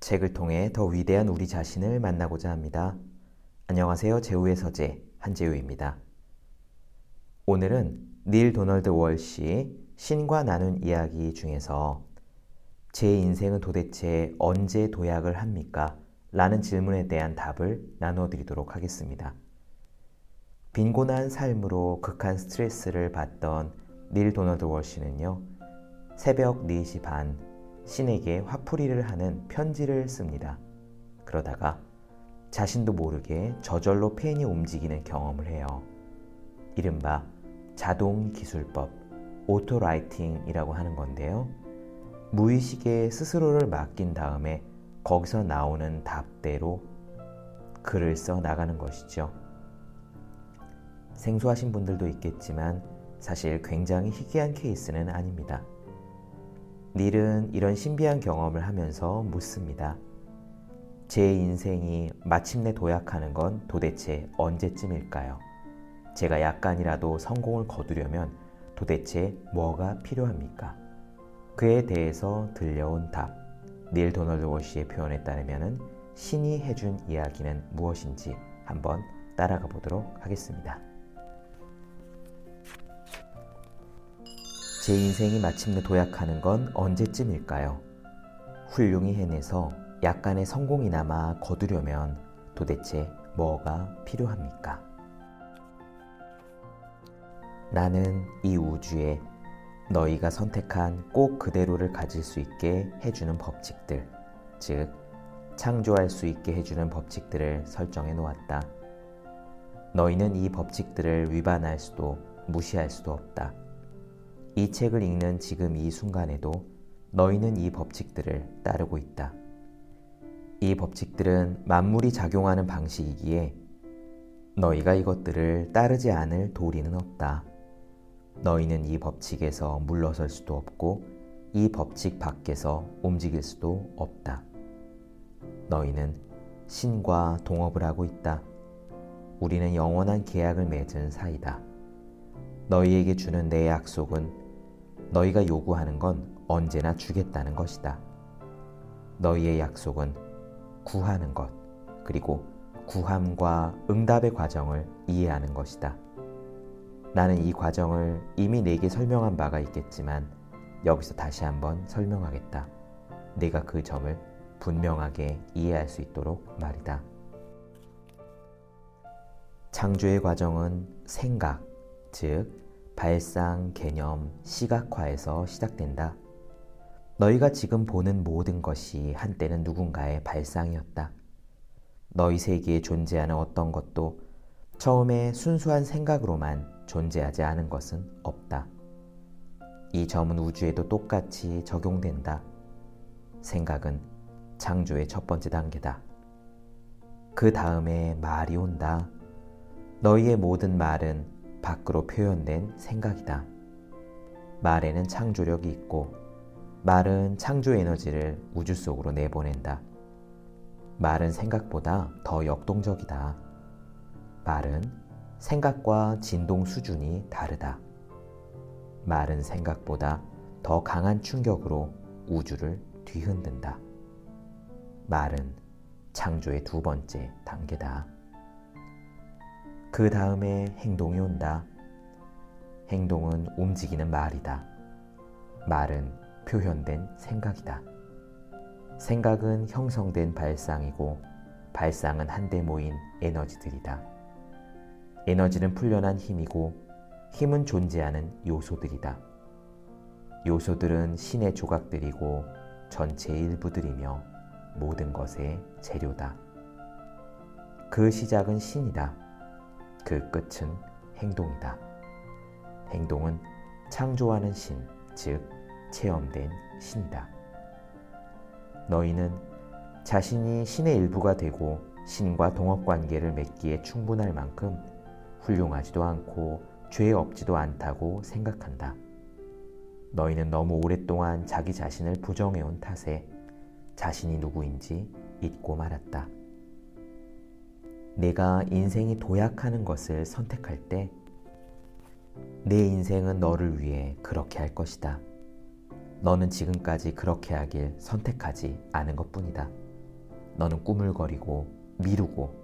책을 통해 더 위대한 우리 자신을 만나고자 합니다. 안녕하세요. 제우의 서재 한재우입니다. 오늘은 닐 도널드 월시 신과 나눈 이야기 중에서 제 인생은 도대체 언제 도약을 합니까? 라는 질문에 대한 답을 나누어 드리도록 하겠습니다. 빈곤한 삶으로 극한 스트레스를 받던 닐 도널드 월시는요, 새벽 4시 반 신에게 화풀이를 하는 편지를 씁니다. 그러다가 자신도 모르게 저절로 펜이 움직이는 경험을 해요. 이른바 자동 기술법, auto writing이라고 하는 건데요. 무의식에 스스로를 맡긴 다음에 거기서 나오는 답대로 글을 써 나가는 것이죠. 생소하신 분들도 있겠지만 사실 굉장히 희귀한 케이스는 아닙니다. 닐은 이런 신비한 경험을 하면서 묻습니다. 제 인생이 마침내 도약하는 건 도대체 언제쯤일까요? 제가 약간이라도 성공을 거두려면 도대체 뭐가 필요합니까? 그에 대해서 들려온 답. 닐 도널드 워시의 표현에 따르면 신이 해준 이야기는 무엇인지 한번 따라가 보도록 하겠습니다. 제 인생이 마침내 도약하는 건 언제쯤일까요? 훌륭히 해내서 약간의 성공이나마 거두려면 도대체 뭐가 필요합니까? 나는 이 우주에 너희가 선택한 꼭 그대로를 가질 수 있게 해주는 법칙들, 즉, 창조할 수 있게 해주는 법칙들을 설정해 놓았다. 너희는 이 법칙들을 위반할 수도 무시할 수도 없다. 이 책을 읽는 지금 이 순간에도 너희는 이 법칙들을 따르고 있다. 이 법칙들은 만물이 작용하는 방식이기에 너희가 이것들을 따르지 않을 도리는 없다. 너희는 이 법칙에서 물러설 수도 없고 이 법칙 밖에서 움직일 수도 없다. 너희는 신과 동업을 하고 있다. 우리는 영원한 계약을 맺은 사이다. 너희에게 주는 내 약속은 너희가 요구하는 건 언제나 주겠다는 것이다. 너희의 약속은 구하는 것, 그리고 구함과 응답의 과정을 이해하는 것이다. 나는 이 과정을 이미 내게 설명한 바가 있겠지만 여기서 다시 한번 설명하겠다. 내가 그 점을 분명하게 이해할 수 있도록 말이다. 창조의 과정은 생각, 즉, 발상, 개념, 시각화에서 시작된다. 너희가 지금 보는 모든 것이 한때는 누군가의 발상이었다. 너희 세계에 존재하는 어떤 것도 처음에 순수한 생각으로만 존재하지 않은 것은 없다. 이 점은 우주에도 똑같이 적용된다. 생각은 창조의 첫 번째 단계다. 그 다음에 말이 온다. 너희의 모든 말은 밖으로 표현된 생각이다. 말에는 창조력이 있고 말은 창조 에너지를 우주 속으로 내보낸다. 말은 생각보다 더 역동적이다. 말은 생각과 진동 수준이 다르다. 말은 생각보다 더 강한 충격으로 우주를 뒤흔든다. 말은 창조의 두 번째 단계다. 그 다음에 행동이 온다. 행동은 움직이는 말이다. 말은 표현된 생각이다. 생각은 형성된 발상이고 발상은 한데 모인 에너지들이다. 에너지는 풀려난 힘이고 힘은 존재하는 요소들이다. 요소들은 신의 조각들이고 전체의 일부들이며 모든 것의 재료다. 그 시작은 신이다. 그 끝은 행동이다. 행동은 창조하는 신, 즉 체험된 신이다. 너희는 자신이 신의 일부가 되고 신과 동업 관계를 맺기에 충분할 만큼 훌륭하지도 않고 죄 없지도 않다고 생각한다. 너희는 너무 오랫동안 자기 자신을 부정해온 탓에 자신이 누구인지 잊고 말았다. 내가 인생이 도약하는 것을 선택할 때 내 인생은 너를 위해 그렇게 할 것이다. 너는 지금까지 그렇게 하길 선택하지 않은 것 뿐이다. 너는 꾸물거리고 미루고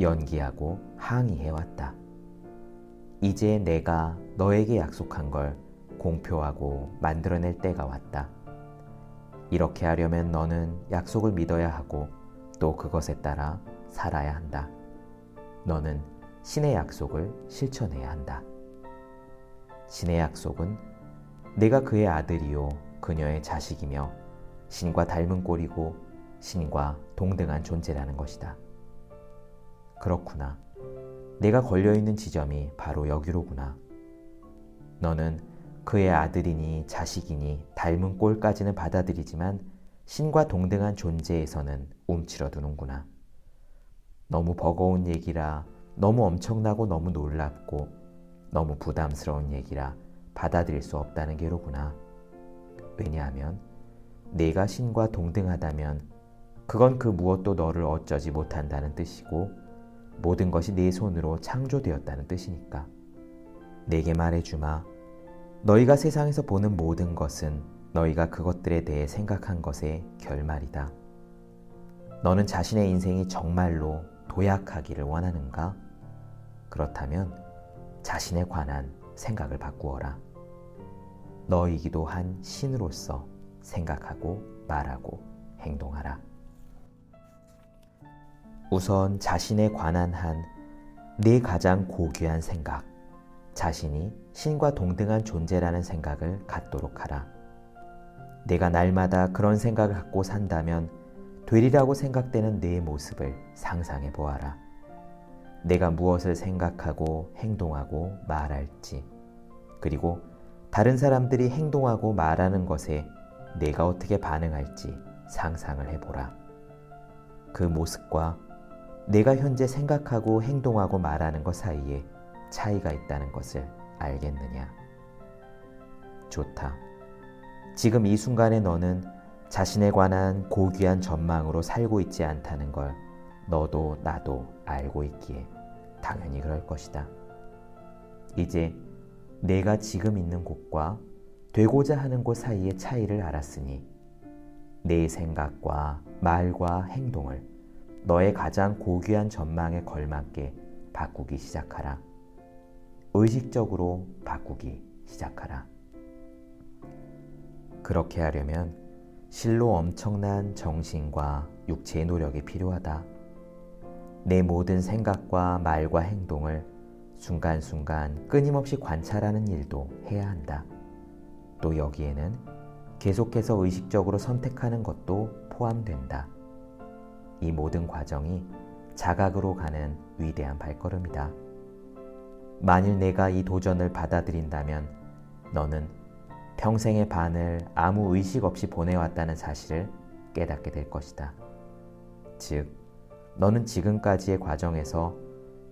연기하고 항의해왔다. 이제 내가 너에게 약속한 걸 공표하고 만들어낼 때가 왔다. 이렇게 하려면 너는 약속을 믿어야 하고 또 그것에 따라 살아야 한다. 너는 신의 약속을 실천해야 한다. 신의 약속은 내가 그의 아들이요 그녀의 자식이며 신과 닮은 꼴이고 신과 동등한 존재라는 것이다. 그렇구나. 내가 걸려있는 지점이 바로 여기로구나. 너는 그의 아들이니 자식이니 닮은 꼴까지는 받아들이지만 신과 동등한 존재에서는 움츠러두는구나. 너무 버거운 얘기라 너무 엄청나고 너무 놀랍고 너무 부담스러운 얘기라 받아들일 수 없다는 게로구나. 왜냐하면 내가 신과 동등하다면 그건 그 무엇도 너를 어쩌지 못한다는 뜻이고 모든 것이 네 손으로 창조되었다는 뜻이니까. 내게 말해주마. 너희가 세상에서 보는 모든 것은 너희가 그것들에 대해 생각한 것의 결말이다. 너는 자신의 인생이 정말로 도약하기를 원하는가? 그렇다면 자신에 관한 생각을 바꾸어라. 너이기도 한 신으로서 생각하고 말하고 행동하라. 우선 자신에 관한 한 네 가장 고귀한 생각, 자신이 신과 동등한 존재라는 생각을 갖도록 하라. 내가 날마다 그런 생각을 갖고 산다면 되리라고 생각되는 내 모습을 상상해 보아라. 내가 무엇을 생각하고 행동하고 말할지, 그리고 다른 사람들이 행동하고 말하는 것에 내가 어떻게 반응할지 상상을 해보라. 그 모습과 내가 현재 생각하고 행동하고 말하는 것 사이에 차이가 있다는 것을 알겠느냐? 좋다. 지금 이 순간에 너는 자신에 관한 고귀한 전망으로 살고 있지 않다는 걸 너도 나도 알고 있기에 당연히 그럴 것이다. 이제 내가 지금 있는 곳과 되고자 하는 곳 사이의 차이를 알았으니 내 생각과 말과 행동을 너의 가장 고귀한 전망에 걸맞게 바꾸기 시작하라. 의식적으로 바꾸기 시작하라. 그렇게 하려면 실로 엄청난 정신과 육체의 노력이 필요하다. 내 모든 생각과 말과 행동을 순간순간 끊임없이 관찰하는 일도 해야 한다. 또 여기에는 계속해서 의식적으로 선택하는 것도 포함된다. 이 모든 과정이 자각으로 가는 위대한 발걸음이다. 만일 내가 이 도전을 받아들인다면 너는 평생의 반을 아무 의식 없이 보내왔다는 사실을 깨닫게 될 것이다. 즉, 너는 지금까지의 과정에서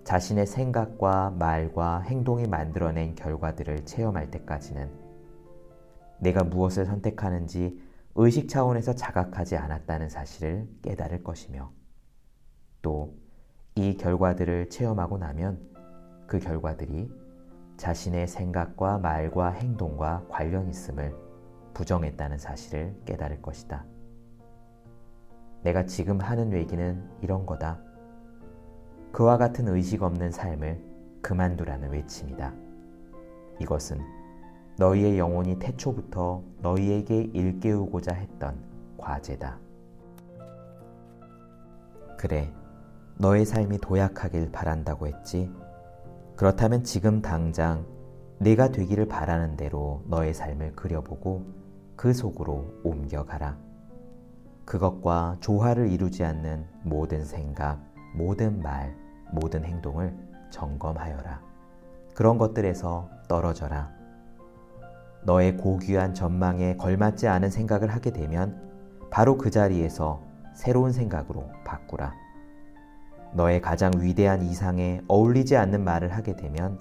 자신의 생각과 말과 행동이 만들어낸 결과들을 체험할 때까지는 내가 무엇을 선택하는지 의식 차원에서 자각하지 않았다는 사실을 깨달을 것이며 또 이 결과들을 체험하고 나면 그 결과들이 자신의 생각과 말과 행동과 관련 있음을 부정했다는 사실을 깨달을 것이다. 내가 지금 하는 외기는 이런 거다. 그와 같은 의식 없는 삶을 그만두라는 외침이다. 이것은 너희의 영혼이 태초부터 너희에게 일깨우고자 했던 과제다. 그래, 너의 삶이 도약하길 바란다고 했지. 그렇다면 지금 당장 네가 되기를 바라는 대로 너의 삶을 그려보고 그 속으로 옮겨가라. 그것과 조화를 이루지 않는 모든 생각, 모든 말, 모든 행동을 점검하여라. 그런 것들에서 떨어져라. 너의 고귀한 전망에 걸맞지 않은 생각을 하게 되면 바로 그 자리에서 새로운 생각으로 바꾸라. 너의 가장 위대한 이상에 어울리지 않는 말을 하게 되면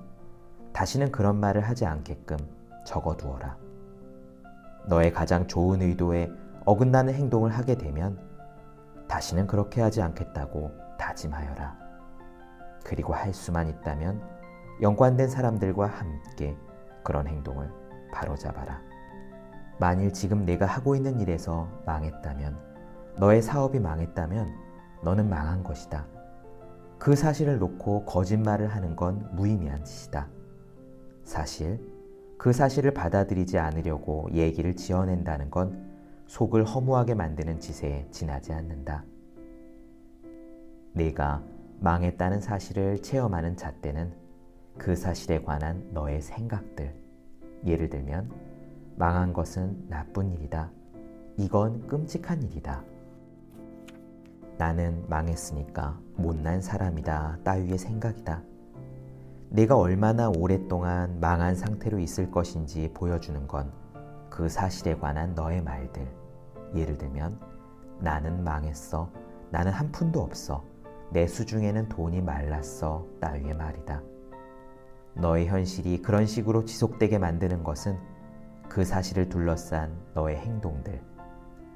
다시는 그런 말을 하지 않게끔 적어두어라. 너의 가장 좋은 의도에 어긋나는 행동을 하게 되면 다시는 그렇게 하지 않겠다고 다짐하여라. 그리고 할 수만 있다면 연관된 사람들과 함께 그런 행동을 바로잡아라. 만일 지금 내가 하고 있는 일에서 망했다면, 너의 사업이 망했다면 너는 망한 것이다. 그 사실을 놓고 거짓말을 하는 건 무의미한 짓이다. 사실, 그 사실을 받아들이지 않으려고 얘기를 지어낸다는 건 속을 허무하게 만드는 짓에 지나지 않는다. 내가 망했다는 사실을 체험하는 잣대는 그 사실에 관한 너의 생각들, 예를 들면, 망한 것은 나쁜 일이다. 이건 끔찍한 일이다. 나는 망했으니까 못난 사람이다. 따위의 생각이다. 내가 얼마나 오랫동안 망한 상태로 있을 것인지 보여주는 건 그 사실에 관한 너의 말들. 예를 들면, 나는 망했어. 나는 한 푼도 없어. 내 수중에는 돈이 말랐어. 따위의 말이다. 너의 현실이 그런 식으로 지속되게 만드는 것은 그 사실을 둘러싼 너의 행동들.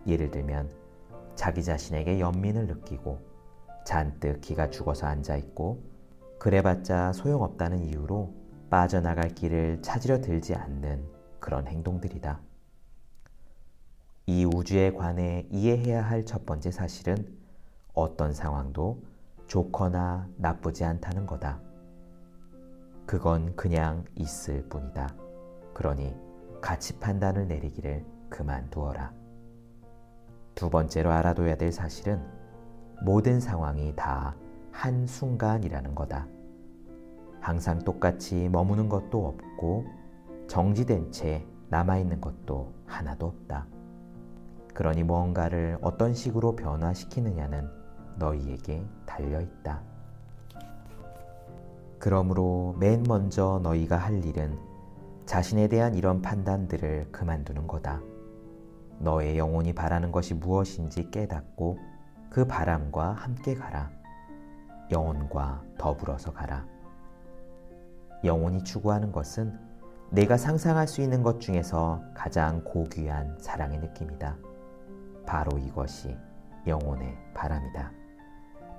예를 들면, 자기 자신에게 연민을 느끼고 잔뜩 기가 죽어서 앉아 있고 그래봤자 소용없다는 이유로 빠져나갈 길을 찾으려 들지 않는 그런 행동들이다. 이 우주에 관해 이해해야 할 첫 번째 사실은 어떤 상황도 좋거나 나쁘지 않다는 거다. 그건 그냥 있을 뿐이다. 그러니 가치 판단을 내리기를 그만두어라. 두 번째로 알아둬야 될 사실은 모든 상황이 다 한순간이라는 거다. 항상 똑같이 머무는 것도 없고 정지된 채 남아있는 것도 하나도 없다. 그러니 무언가를 어떤 식으로 변화시키느냐는 너희에게 달려있다. 그러므로 맨 먼저 너희가 할 일은 자신에 대한 이런 판단들을 그만두는 거다. 너의 영혼이 바라는 것이 무엇인지 깨닫고 그 바람과 함께 가라. 영혼과 더불어서 가라. 영혼이 추구하는 것은 내가 상상할 수 있는 것 중에서 가장 고귀한 사랑의 느낌이다. 바로 이것이 영혼의 바람이다.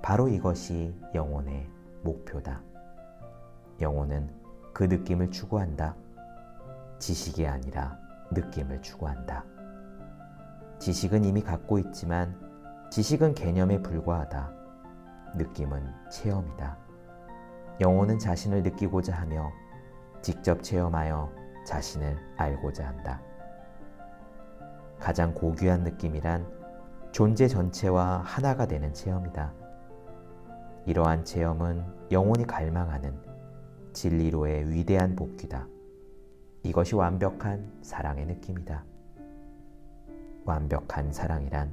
바로 이것이 영혼의 목표다. 영혼은 그 느낌을 추구한다. 지식이 아니라 느낌을 추구한다. 지식은 이미 갖고 있지만 지식은 개념에 불과하다. 느낌은 체험이다. 영혼은 자신을 느끼고자 하며 직접 체험하여 자신을 알고자 한다. 가장 고귀한 느낌이란 존재 전체와 하나가 되는 체험이다. 이러한 체험은 영혼이 갈망하는 진리로의 위대한 복귀다. 이것이 완벽한 사랑의 느낌이다. 완벽한 사랑이란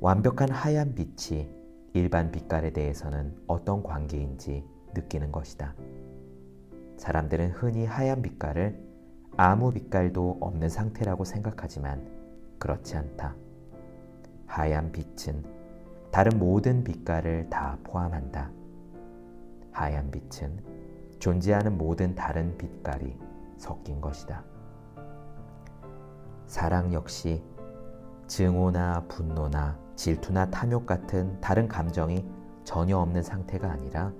완벽한 하얀 빛이 일반 빛깔에 대해서는 어떤 관계인지 느끼는 것이다. 사람들은 흔히 하얀 빛깔을 아무 빛깔도 없는 상태라고 생각하지만 그렇지 않다. 하얀 빛은 다른 모든 빛깔을 다 포함한다. 하얀 빛은 존재하는 모든 다른 빛깔이 섞인 것이다. 사랑 역시 증오나 분노나 질투나 탐욕 같은 다른 감정이 전혀 없는 상태가 아니라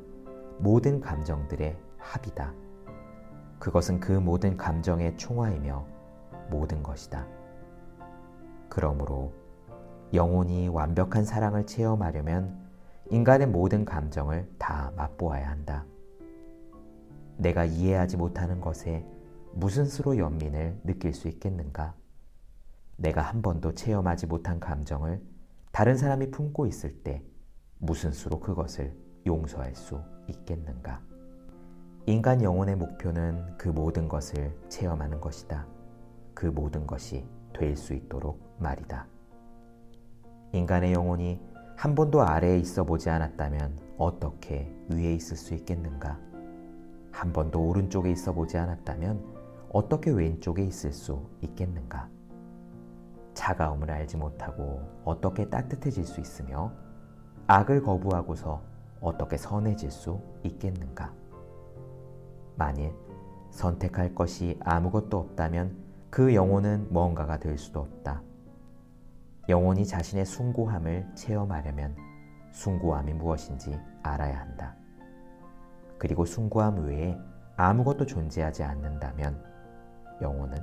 모든 감정들의 합이다. 그것은 그 모든 감정의 총화이며 모든 것이다. 그러므로 영혼이 완벽한 사랑을 체험하려면 인간의 모든 감정을 다 맛보아야 한다. 내가 이해하지 못하는 것에 무슨 수로 연민을 느낄 수 있겠는가? 내가 한 번도 체험하지 못한 감정을 다른 사람이 품고 있을 때 무슨 수로 그것을 용서할 수 있겠는가? 인간 영혼의 목표는 그 모든 것을 체험하는 것이다. 그 모든 것이 될 수 있도록 말이다. 인간의 영혼이 한 번도 아래에 있어 보지 않았다면 어떻게 위에 있을 수 있겠는가? 한 번도 오른쪽에 있어 보지 않았다면 어떻게 왼쪽에 있을 수 있겠는가? 차가움을 알지 못하고 어떻게 따뜻해질 수 있으며 악을 거부하고서 어떻게 선해질 수 있겠는가? 만일 선택할 것이 아무것도 없다면 그 영혼은 뭔가가 될 수도 없다. 영혼이 자신의 숭고함을 체험하려면 숭고함이 무엇인지 알아야 한다. 그리고 숭고함 외에 아무것도 존재하지 않는다면 영혼은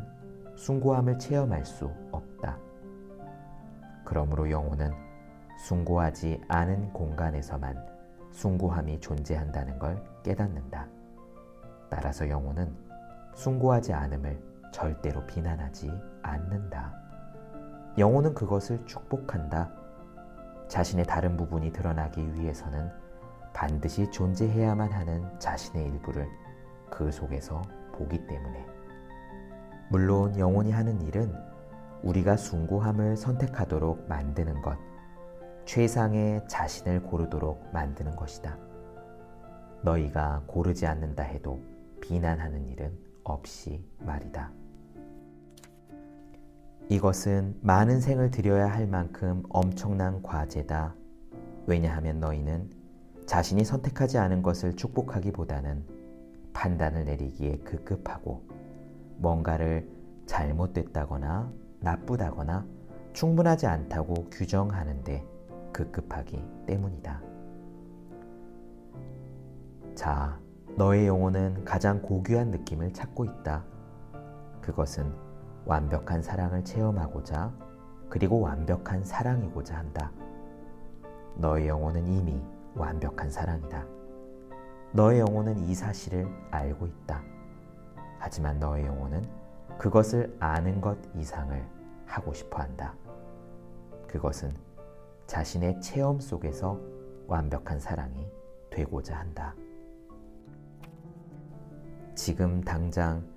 숭고함을 체험할 수 없다. 그러므로 영혼은 숭고하지 않은 공간에서만 숭고함이 존재한다는 걸 깨닫는다. 따라서 영혼은 숭고하지 않음을 절대로 비난하지 않는다. 영혼은 그것을 축복한다. 자신의 다른 부분이 드러나기 위해서는 반드시 존재해야만 하는 자신의 일부를 그 속에서 보기 때문에. 물론 영혼이 하는 일은 우리가 숭고함을 선택하도록 만드는 것, 최상의 자신을 고르도록 만드는 것이다. 너희가 고르지 않는다 해도 비난하는 일은 없이 말이다. 이것은 많은 생을 들여야 할 만큼 엄청난 과제다. 왜냐하면 너희는 자신이 선택하지 않은 것을 축복하기보다는 판단을 내리기에 급급하고 뭔가를 잘못됐다거나 나쁘다거나 충분하지 않다고 규정하는데 급급하기 때문이다. 자, 너의 영혼은 가장 고귀한 느낌을 찾고 있다. 그것은 완벽한 사랑을 체험하고자 그리고 완벽한 사랑이고자 한다. 너의 영혼은 이미 완벽한 사랑이다. 너의 영혼은 이 사실을 알고 있다. 하지만 너의 영혼은 그것을 아는 것 이상을 하고 싶어 한다. 그것은 자신의 체험 속에서 완벽한 사랑이 되고자 한다. 지금 당장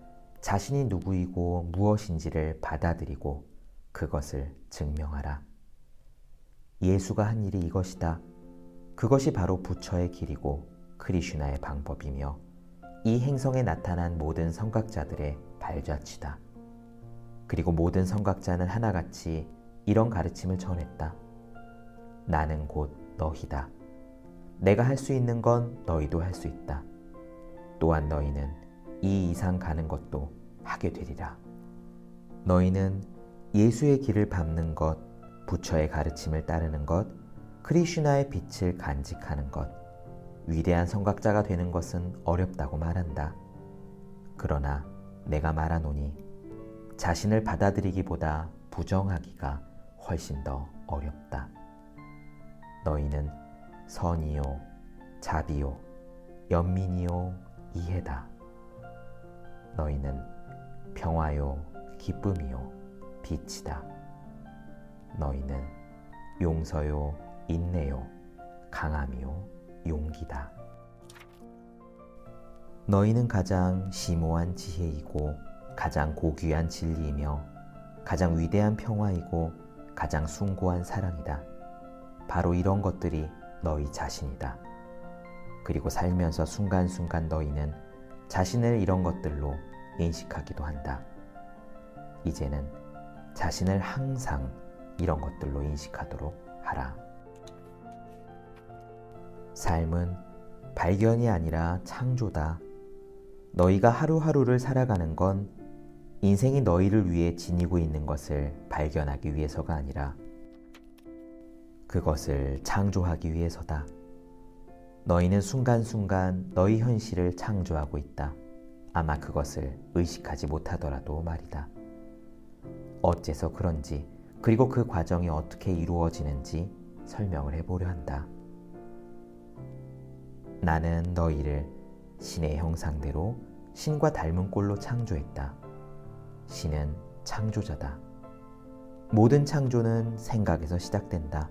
자신이 누구이고 무엇인지를 받아들이고 그것을 증명하라. 예수가 한 일이 이것이다. 그것이 바로 부처의 길이고 크리슈나의 방법이며 이 행성에 나타난 모든 성각자들의 발자취다. 그리고 모든 성각자는 하나같이 이런 가르침을 전했다. 나는 곧 너희다. 내가 할 수 있는 건 너희도 할 수 있다. 또한 너희는 이 이상 가는 것도 하게 되리라. 너희는 예수의 길을 밟는 것, 부처의 가르침을 따르는 것, 크리슈나의 빛을 간직하는 것, 위대한 성각자가 되는 것은 어렵다고 말한다. 그러나 내가 말하노니 자신을 받아들이기보다 부정하기가 훨씬 더 어렵다. 너희는 선이요, 자비요, 연민이요, 이해다. 너희는 평화요, 기쁨이요, 빛이다. 너희는 용서요, 인내요, 강함이요, 용기다. 너희는 가장 심오한 지혜이고 가장 고귀한 진리이며 가장 위대한 평화이고 가장 숭고한 사랑이다. 바로 이런 것들이 너희 자신이다. 그리고 살면서 순간순간 너희는 자신을 이런 것들로 인식하기도 한다. 이제는 자신을 항상 이런 것들로 인식하도록 하라. 삶은 발견이 아니라 창조다. 너희가 하루하루를 살아가는 건 인생이 너희를 위해 지니고 있는 것을 발견하기 위해서가 아니라 그것을 창조하기 위해서다. 너희는 순간순간 너희 현실을 창조하고 있다. 아마 그것을 의식하지 못하더라도 말이다. 어째서 그런지, 그리고 그 과정이 어떻게 이루어지는지 설명을 해보려 한다. 나는 너희를 신의 형상대로 신과 닮은 꼴로 창조했다. 신은 창조자다. 모든 창조는 생각에서 시작된다.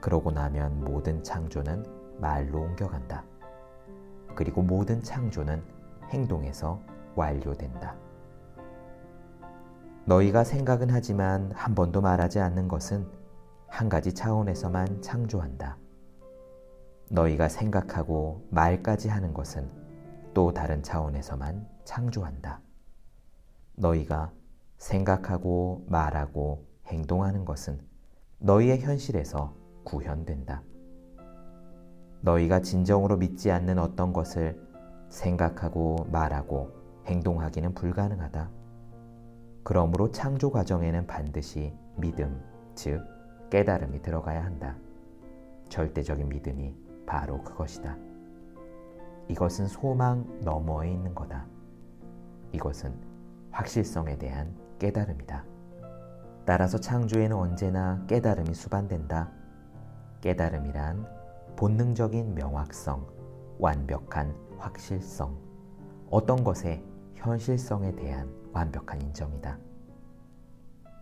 그러고 나면 모든 창조는 말로 옮겨간다. 그리고 모든 창조는 행동에서 완료된다. 너희가 생각은 하지만 한 번도 말하지 않는 것은 한 가지 차원에서만 창조한다. 너희가 생각하고 말까지 하는 것은 또 다른 차원에서만 창조한다. 너희가 생각하고 말하고 행동하는 것은 너희의 현실에서 구현된다. 너희가 진정으로 믿지 않는 어떤 것을 생각하고 말하고 행동하기는 불가능하다. 그러므로 창조 과정에는 반드시 믿음, 즉 깨달음이 들어가야 한다. 절대적인 믿음이 바로 그것이다. 이것은 소망 너머에 있는 거다. 이것은 확실성에 대한 깨달음이다. 따라서 창조에는 언제나 깨달음이 수반된다. 깨달음이란 본능적인 명확성, 완벽한 확실성, 어떤 것의 현실성에 대한 완벽한 인정이다.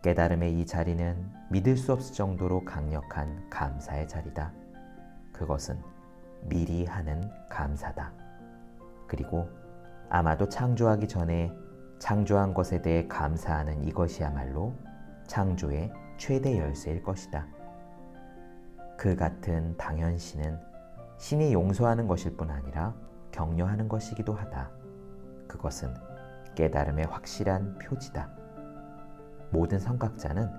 깨달음의 이 자리는 믿을 수 없을 정도로 강력한 감사의 자리다. 그것은 미리 하는 감사다. 그리고 아마도 창조하기 전에 창조한 것에 대해 감사하는 이것이야말로 창조의 최대 열쇠일 것이다. 그 같은 당연시는 신이 용서하는 것일 뿐 아니라 격려하는 것이기도 하다. 그것은 깨달음의 확실한 표지다. 모든 성각자는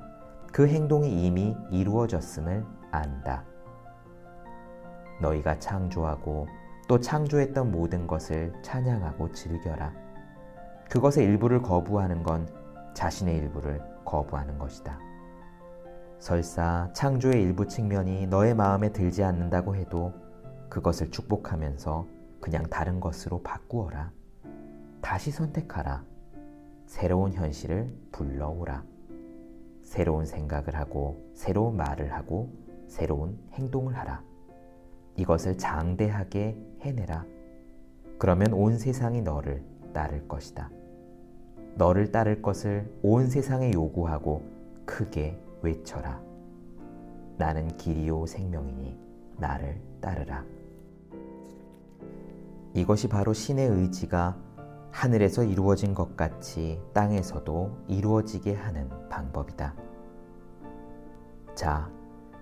그 행동이 이미 이루어졌음을 안다. 너희가 창조하고 또 창조했던 모든 것을 찬양하고 즐겨라. 그것의 일부를 거부하는 건 자신의 일부를 거부하는 것이다. 설사 창조의 일부 측면이 너의 마음에 들지 않는다고 해도 그것을 축복하면서 그냥 다른 것으로 바꾸어라. 다시 선택하라. 새로운 현실을 불러오라. 새로운 생각을 하고, 새로운 말을 하고, 새로운 행동을 하라. 이것을 장대하게 해내라. 그러면 온 세상이 너를 따를 것이다. 너를 따를 것을 온 세상에 요구하고 크게 외쳐라. 나는 길이요 생명이니 나를 따르라. 이것이 바로 신의 의지가 하늘에서 이루어진 것 같이 땅에서도 이루어지게 하는 방법이다. 자,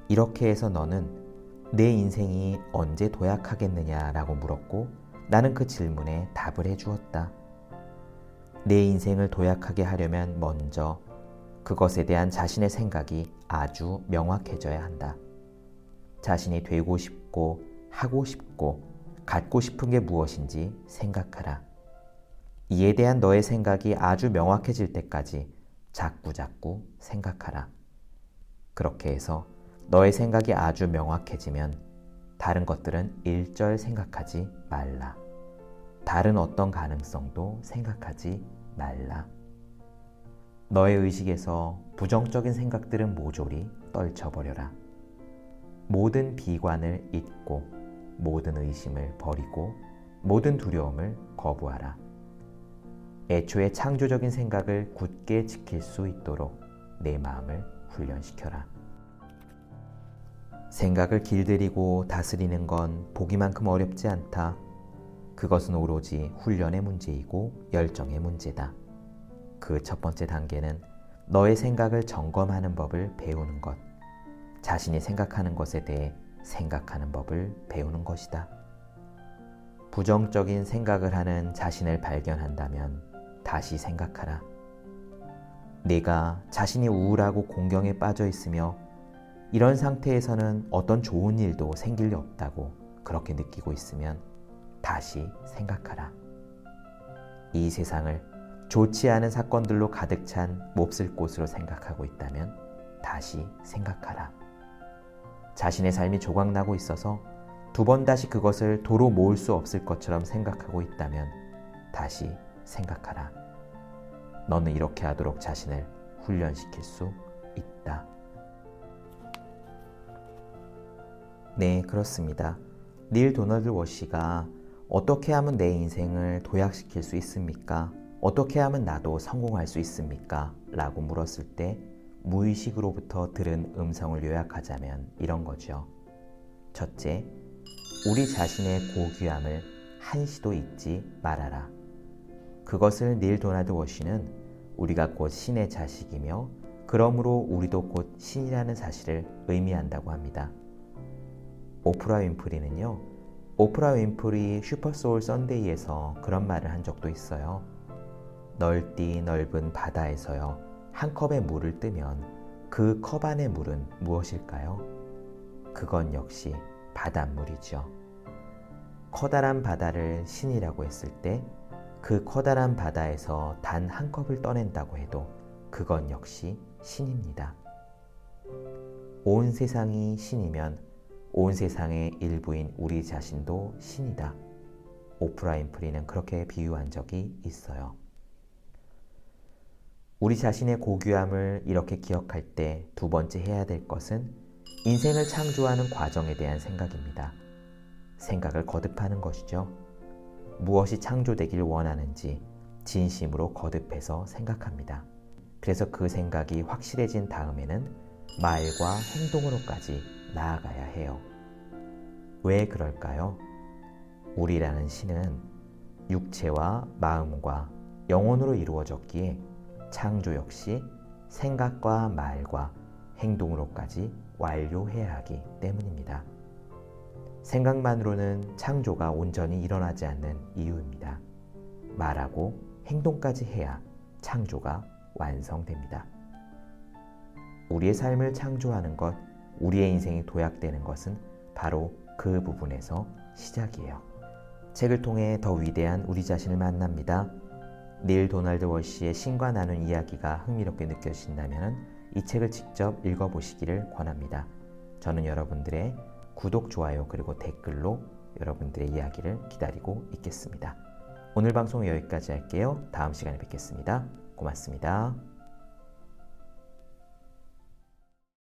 이렇게 해서 너는 내 인생이 언제 도약하겠느냐라고 물었고 나는 그 질문에 답을 해 주었다. 내 인생을 도약하게 하려면 먼저 그것에 대한 자신의 생각이 아주 명확해져야 한다. 자신이 되고 싶고 하고 싶고 갖고 싶은 게 무엇인지 생각하라. 이에 대한 너의 생각이 아주 명확해질 때까지 자꾸자꾸 생각하라. 그렇게 해서 너의 생각이 아주 명확해지면 다른 것들은 일절 생각하지 말라. 다른 어떤 가능성도 생각하지 말라. 너의 의식에서 부정적인 생각들은 모조리 떨쳐버려라. 모든 비관을 잊고 모든 의심을 버리고 모든 두려움을 거부하라. 애초에 창조적인 생각을 굳게 지킬 수 있도록 내 마음을 훈련시켜라. 생각을 길들이고 다스리는 건 보기만큼 어렵지 않다. 그것은 오로지 훈련의 문제이고 열정의 문제다. 그 첫 번째 단계는 너의 생각을 점검하는 법을 배우는 것. 자신이 생각하는 것에 대해 생각하는 법을 배우는 것이다. 부정적인 생각을 하는 자신을 발견한다면 다시 생각하라. 내가 자신이 우울하고 공경에 빠져 있으며 이런 상태에서는 어떤 좋은 일도 생길 리 없다고 그렇게 느끼고 있으면 다시 생각하라. 이 세상을 좋지 않은 사건들로 가득 찬 몹쓸 곳으로 생각하고 있다면 다시 생각하라. 자신의 삶이 조각나고 있어서 두 번 다시 그것을 도로 모을 수 없을 것처럼 생각하고 있다면 다시 생각하라. 너는 이렇게 하도록 자신을 훈련시킬 수 있다. 네, 그렇습니다. 닐 도널드 워시가 어떻게 하면 내 인생을 도약시킬 수 있습니까? 어떻게 하면 나도 성공할 수 있습니까? 라고 물었을 때 무의식으로부터 들은 음성을 요약하자면 이런 거죠. 첫째, 우리 자신의 고귀함을 한시도 잊지 말아라. 그것을 닐 도널드 월시는 우리가 곧 신의 자식이며 그러므로 우리도 곧 신이라는 사실을 의미한다고 합니다. 오프라 윈프리는요, 오프라 윈프리 Super Soul Sunday에서 그런 말을 한 적도 있어요. 넓디 넓은 바다에서요, 한 컵의 물을 뜨면 그 컵 안의 물은 무엇일까요? 그건 역시 바닷물이죠. 커다란 바다를 신이라고 했을 때 그 커다란 바다에서 단 한 컵을 떠낸다고 해도 그건 역시 신입니다. 온 세상이 신이면 온 세상의 일부인 우리 자신도 신이다. 오프라인 프리는 그렇게 비유한 적이 있어요. 우리 자신의 고귀함을 이렇게 기억할 때 두 번째 해야 될 것은 인생을 창조하는 과정에 대한 생각입니다. 생각을 거듭하는 것이죠. 무엇이 창조되길 원하는지 진심으로 거듭해서 생각합니다. 그래서 그 생각이 확실해진 다음에는 말과 행동으로까지 나아가야 해요. 왜 그럴까요? 우리라는 신은 육체와 마음과 영혼으로 이루어졌기에 창조 역시 생각과 말과 행동으로까지 완료해야 하기 때문입니다. 생각만으로는 창조가 온전히 일어나지 않는 이유입니다. 말하고 행동까지 해야 창조가 완성됩니다. 우리의 삶을 창조하는 것, 우리의 인생이 도약되는 것은 바로 그 부분에서 시작이에요. 책을 통해 더 위대한 우리 자신을 만납니다. 닐 도널드 월시의 신과 나눈 이야기가 흥미롭게 느껴지신다면 이 책을 직접 읽어보시기를 권합니다. 저는 여러분들의 구독, 좋아요 그리고 댓글로 여러분들의 이야기를 기다리고 있겠습니다. 오늘 방송 여기까지 할게요. 다음 시간에 뵙겠습니다. 고맙습니다.